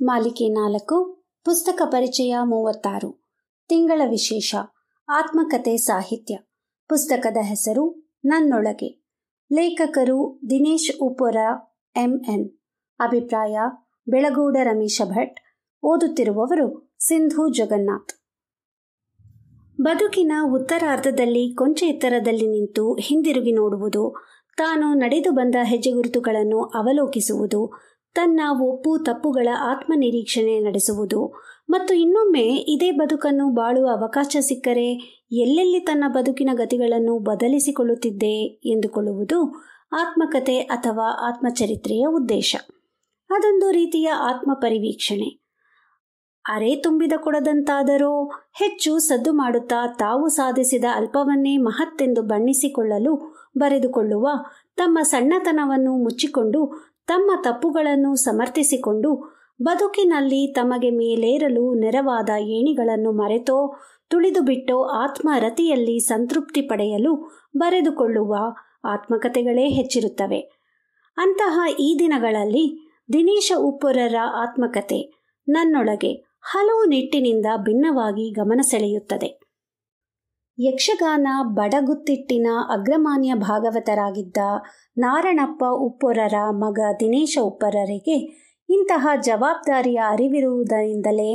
ಮಾಲಿಕೆ ನಾಲ್ಕು, ಪುಸ್ತಕ ಪರಿಚಯ ಮೂವತ್ತಾರು. ತಿಂಗಳ ವಿಶೇಷ ಆತ್ಮಕತೆ ಸಾಹಿತ್ಯ. ಪುಸ್ತಕದ ಹೆಸರು ನನ್ನೊಳಗೆ. ಲೇಖಕರು ದಿನೇಶ್ ಉಪುರ, ಎಂಎನ್. ಅಭಿಪ್ರಾಯ, ಬೆಳಗೂಡ ರಮೇಶ ಭಟ್. ಓದುತ್ತಿರುವವರು ಸಿಂಧು ಜಗನ್ನಾಥ್. ಬದುಕಿನ ಉತ್ತರಾರ್ಧದಲ್ಲಿ ಕೊಂಚ ಎತ್ತರದಲ್ಲಿ ನಿಂತು ಹಿಂದಿರುಗಿ ನೋಡುವುದು, ತಾನು ನಡೆದು ಬಂದ ಹೆಜ್ಜೆಗುರುತುಗಳನ್ನು ಅವಲೋಕಿಸುವುದು ತನ್ನ ಒಪ್ಪು ತಪ್ಪುಗಳ ಆತ್ಮನಿರೀಕ್ಷಣೆ ನಡೆಸುವುದು. ಮತ್ತು ಇನ್ನೊಮ್ಮೆ ಇದೇ ಬದುಕನ್ನು ಬಾಳುವ ಅವಕಾಶ ಸಿಕ್ಕರೆ ಎಲ್ಲೆಲ್ಲಿ ತನ್ನ ಬದುಕಿನ ಗತಿಗಳನ್ನು ಬದಲಿಸಿಕೊಳ್ಳುತ್ತಿದ್ದೆ ಎಂದುಕೊಳ್ಳುವುದು ಆತ್ಮಕತೆ ಅಥವಾ ಆತ್ಮಚರಿತ್ರೆಯ ಉದ್ದೇಶ. ಅದೊಂದು ರೀತಿಯ ಆತ್ಮ ಪರಿವೀಕ್ಷಣೆ. ಅರೆ ತುಂಬಿದ ಕೊಡದಂತಾದರೂ ಹೆಚ್ಚು ಸದ್ದು ಮಾಡುತ್ತಾ ತಾವು ಸಾಧಿಸಿದ ಅಲ್ಪವನ್ನೇ ಮಹತ್ತೆಂದು ಬಣ್ಣಿಸಿಕೊಳ್ಳಲು ಬರೆದುಕೊಳ್ಳುವ ತಮ್ಮ ಸಣ್ಣತನವನ್ನು ಮುಚ್ಚಿಕೊಂಡು ತಮ್ಮ ತಪ್ಪುಗಳನ್ನು ಸಮರ್ಥಿಸಿಕೊಂಡು ಬದುಕಿನಲ್ಲಿ ತಮಗೆ ಮೇಲೇರಲು ನೆರವಾದ ಏಣಿಗಳನ್ನು ಮರೆತೋ ತುಳಿದು ಬಿಟ್ಟೋ ಆತ್ಮರತಿಯಲ್ಲಿ ಸಂತೃಪ್ತಿ ಪಡೆಯಲು ಬರೆದುಕೊಳ್ಳುವ ಆತ್ಮಕತೆಗಳೇ ಹೆಚ್ಚಿರುತ್ತವೆ. ಅಂತಹ ಈ ದಿನಗಳಲ್ಲಿ ದಿನೇಶ ಉಪ್ಪುರರ ಆತ್ಮಕತೆ ನನ್ನೊಳಗೆ ಹಲವು ನಿಟ್ಟಿನಿಂದ ಭಿನ್ನವಾಗಿ ಗಮನ ಸೆಳೆಯುತ್ತದೆ. ಯಕ್ಷಗಾನ ಬಡಗುತ್ತಿಟ್ಟಿನ ಅಗ್ರಮಾನ್ಯ ಭಾಗವತರಾಗಿದ್ದ ನಾರಣಪ್ಪ ಉಪ್ಪೊರರ ಮಗ ದಿನೇಶ ಉಪ್ಪರರಿಗೆ ಇಂತಹ ಜವಾಬ್ದಾರಿಯ ಅರಿವಿರುವುದರಿಂದಲೇ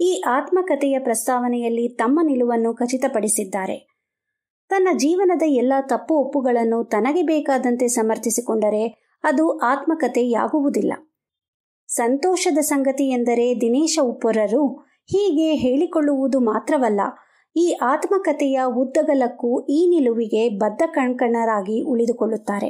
ಈ ಆತ್ಮಕಥೆಯ ಪ್ರಸ್ತಾವನೆಯಲ್ಲಿ ತಮ್ಮ ನಿಲುವನ್ನು ಖಚಿತಪಡಿಸಿದ್ದಾರೆ. ತನ್ನ ಜೀವನದ ಎಲ್ಲ ತಪ್ಪು ಒಪ್ಪುಗಳನ್ನು ತನಗೆ ಬೇಕಾದಂತೆ ಸಮರ್ಥಿಸಿಕೊಂಡರೆ ಅದು ಆತ್ಮಕಥೆಯಾಗುವುದಿಲ್ಲ ಸಂತೋಷದ ಸಂಗತಿ ಎಂದರೆ ದಿನೇಶ ಉಪ್ಪೊರರು ಹೀಗೆ ಹೇಳಿಕೊಳ್ಳುವುದು ಮಾತ್ರವಲ್ಲ ಈ ಆತ್ಮಕಥೆಯ ಉದ್ದಗಲಕ್ಕೂ ಈ ನಿಲುವಿಗೆ ಬದ್ಧ ಕಣ್ಕಣರಾಗಿ ಉಳಿದುಕೊಳ್ಳುತ್ತಾರೆ.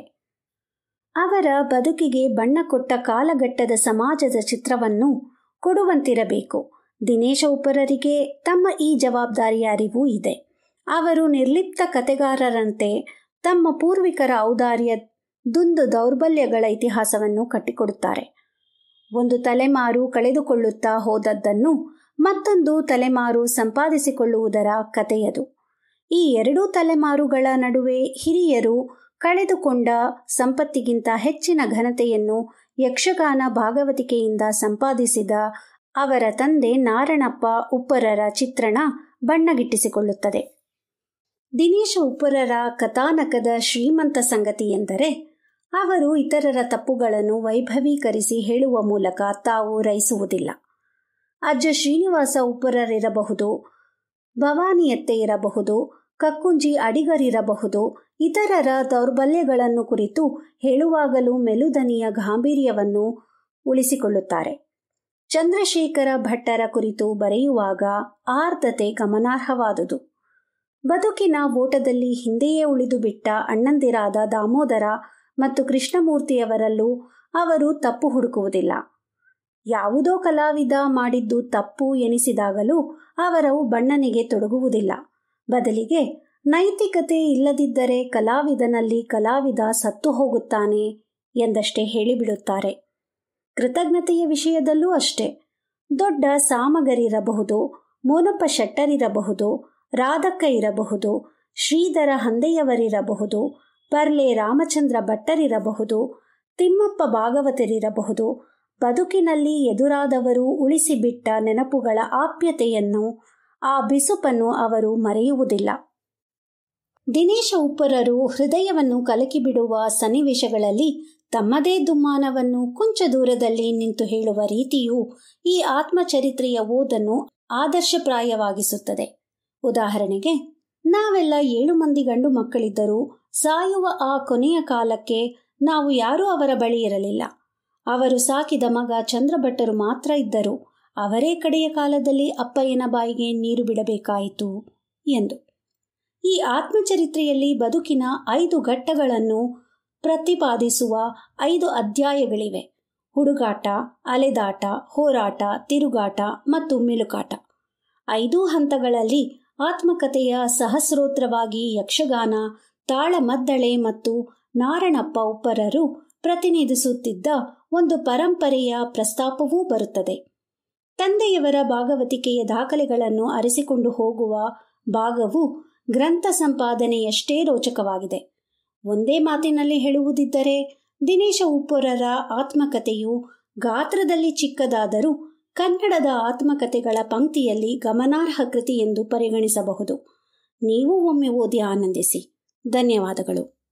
ಅವರ ಬದುಕಿಗೆ ಬಣ್ಣ ಕೊಟ್ಟ ಕಾಲಘಟ್ಟದ ಸಮಾಜದ ಚಿತ್ರವನ್ನು ಕೊಡುವಂತಿರಬೇಕು. ದಿನೇಶ ಉಪರರಿಗೆ ತಮ್ಮ ಈ ಜವಾಬ್ದಾರಿಯ ಅರಿವು ಇದೆ. ಅವರು ನಿರ್ಲಿಪ್ತ ಕತೆಗಾರರಂತೆ ತಮ್ಮ ಪೂರ್ವಿಕರ ಔದಾರ್ಯ ದುಂದು ದೌರ್ಬಲ್ಯಗಳ ಇತಿಹಾಸವನ್ನು ಕಟ್ಟಿಕೊಡುತ್ತಾರೆ. ಒಂದು ತಲೆಮಾರು ಕಳೆದುಕೊಳ್ಳುತ್ತಾ ಹೋದದ್ದನ್ನು ಮತ್ತೊಂದು ತಲೆಮಾರು ಸಂಪಾದಿಸಿಕೊಳ್ಳುವುದರ ಕಥೆಯದು. ಈ ಎರಡೂ ತಲೆಮಾರುಗಳ ನಡುವೆ ಹಿರಿಯರು ಕಳೆದುಕೊಂಡ ಸಂಪತ್ತಿಗಿಂತ ಹೆಚ್ಚಿನ ಘನತೆಯನ್ನು ಯಕ್ಷಗಾನ ಭಾಗವತಿಕೆಯಿಂದ ಸಂಪಾದಿಸಿದ ಅವರ ತಂದೆ ನಾರಣಪ್ಪ ಉಪ್ಪರರ ಚಿತ್ರಣ ಬಣ್ಣಗಿಟ್ಟಿಸಿಕೊಳ್ಳುತ್ತದೆ. ದಿನೇಶ ಉಪ್ಪರರ ಕಥಾನಕದ ಶ್ರೀಮಂತ ಸಂಗತಿ ಎಂದರೆ, ಅವರು ಇತರರ ತಪ್ಪುಗಳನ್ನು ವೈಭವೀಕರಿಸಿ ಹೇಳುವ ಮೂಲಕ ತಾವು ರೈಸುವುದಿಲ್ಲ. ಅಜ್ಜ ಶ್ರೀನಿವಾಸ ಉಪ್ಪರರಿರಬಹುದು ಭವಾನಿಯತ್ತೆ ಇರಬಹುದು, ಕಕ್ಕುಂಜಿ ಅಡಿಗರಿರಬಹುದು, ಇತರರ ದೌರ್ಬಲ್ಯಗಳನ್ನು ಕುರಿತು ಹೇಳುವಾಗಲೂ ಮೆಲುದನಿಯ ಗಾಂಭೀರ್ಯವನ್ನು ಉಳಿಸಿಕೊಳ್ಳುತ್ತಾರೆ. ಚಂದ್ರಶೇಖರ ಭಟ್ಟರ ಕುರಿತು ಬರೆಯುವಾಗ ಆರ್ಧತೆ ಗಮನಾರ್ಹವಾದುದು. ಬದುಕಿನ ಓಟದಲ್ಲಿ ಹಿಂದೆಯೇ ಉಳಿದು ಬಿಟ್ಟ ಅಣ್ಣಂದಿರಾದ ದಾಮೋದರ ಮತ್ತು ಕೃಷ್ಣಮೂರ್ತಿಯವರಲ್ಲೂ ಅವರು ತಪ್ಪು ಹುಡುಕುವುದಿಲ್ಲ. ಯಾವುದೋ ಕಲಾವಿದ ಮಾಡಿದ್ದು ತಪ್ಪು ಎನಿಸಿದಾಗಲೂ ಅವರವು ಬಣ್ಣನಿಗೆ ತೊಡಗುವುದಿಲ್ಲ. ಬದಲಿಗೆ, ನೈತಿಕತೆ ಇಲ್ಲದಿದ್ದರೆ ಕಲಾವಿದನಲ್ಲಿ ಕಲಾವಿದ ಸತ್ತು ಹೋಗುತ್ತಾನೆ ಎಂದಷ್ಟೇ ಹೇಳಿಬಿಡುತ್ತಾರೆ. ಕೃತಜ್ಞತೆಯ ವಿಷಯದಲ್ಲೂ ಅಷ್ಟೇ. ದೊಡ್ಡ ಸಾಮಗರಿರಬಹುದು ಮೋನಪ್ಪ ಶೆಟ್ಟರಿರಬಹುದು ರಾಧಕ್ಕ ಇರಬಹುದು, ಶ್ರೀಧರ ಹಂದೆಯವರಿರಬಹುದು, ಪರ್ಲೆ ರಾಮಚಂದ್ರ ಭಟ್ಟರಿರಬಹುದು, ತಿಮ್ಮಪ್ಪ ಭಾಗವತರಿರಬಹುದು ಬದುಕಿನಲ್ಲಿ ಎದುರಾದವರು ಉಳಿಸಿಬಿಟ್ಟ ನೆನಪುಗಳ ಆಪ್ಯತೆಯನ್ನು, ಆ ಬಿಸುಪನ್ನು ಅವರು ಮರೆಯುವುದಿಲ್ಲ. ದಿನೇಶ ಉಪ್ಪರರು ಹೃದಯವನ್ನು ಕಲಕಿಬಿಡುವ ಸನ್ನಿವೇಶಗಳಲ್ಲಿ ತಮ್ಮದೇ ದುಮ್ಮಾನವನ್ನು ಕೊಂಚ ದೂರದಲ್ಲಿ ನಿಂತು ಹೇಳುವ ರೀತಿಯು ಈ ಆತ್ಮಚರಿತ್ರೆಯ ಓದನ್ನು ಆದರ್ಶಪ್ರಾಯವಾಗಿಸುತ್ತದೆ. ಉದಾಹರಣೆಗೆ, ನಾವೆಲ್ಲ ಏಳು ಮಂದಿ ಗಂಡು ಮಕ್ಕಳಿದ್ದರೂ ಸಾಯುವ ಆ ಕೊನೆಯ ಕಾಲಕ್ಕೆ ನಾವು ಯಾರೂ ಅವರ ಬಳಿ ಇರಲಿಲ್ಲ. ಅವರು ಸಾಕಿದ ಮಗ ಚಂದ್ರಭಟ್ಟರು ಮಾತ್ರ ಇದ್ದರು. ಅವರೇ ಕಡೆಯ ಕಾಲದಲ್ಲಿ ಅಪ್ಪಯ್ಯನ ಬಾಯಿಗೆ ನೀರು ಬಿಡಬೇಕಾಯಿತು ಎಂದು. ಈ ಆತ್ಮಚರಿತ್ರೆಯಲ್ಲಿ ಬದುಕಿನ ಐದು ಘಟ್ಟಗಳನ್ನು ಪ್ರತಿಪಾದಿಸುವ ಐದು ಅಧ್ಯಾಯಗಳಿವೆ. ಹುಡುಗಾಟ, ಅಲೆದಾಟ, ಹೋರಾಟ, ತಿರುಗಾಟ ಮತ್ತು ಮಿಲುಕಾಟ. ಐದೂ ಹಂತಗಳಲ್ಲಿ ಆತ್ಮಕಥೆಯ ಸಹಸ್ರೋತ್ರವಾಗಿ ಯಕ್ಷಗಾನ, ತಾಳಮದ್ದಳೆ ಮತ್ತು ನಾರಣಪ್ಪ ಉಪ್ಪರರು ಪ್ರತಿನಿಧಿಸುತ್ತಿದ್ದ ಒಂದು ಪರಂಪರೆಯ ಪ್ರಸ್ತಾಪವೂ ಬರುತ್ತದೆ. ತಂದೆಯವರ ಭಾಗವತಿಕೆಯ ದಾಖಲೆಗಳನ್ನು ಅರಿಸಿಕೊಂಡು ಹೋಗುವ ಭಾಗವು ಗ್ರಂಥ ಸಂಪಾದನೆಯಷ್ಟೇ ರೋಚಕವಾಗಿದೆ. ಒಂದೇ ಮಾತಿನಲ್ಲಿ ಹೇಳುವುದಿದ್ದರೆ, ದಿನೇಶ ಉಪ್ಪುರರ ಆತ್ಮಕಥೆಯು ಗಾತ್ರದಲ್ಲಿ ಚಿಕ್ಕದಾದರೂ ಕನ್ನಡದ ಆತ್ಮಕಥೆಗಳ ಪಂಕ್ತಿಯಲ್ಲಿ ಗಮನಾರ್ಹ ಕೃತಿ ಎಂದು ಪರಿಗಣಿಸಬಹುದು. ನೀವು ಒಮ್ಮೆ ಓದಿ ಆನಂದಿಸಿ. ಧನ್ಯವಾದಗಳು.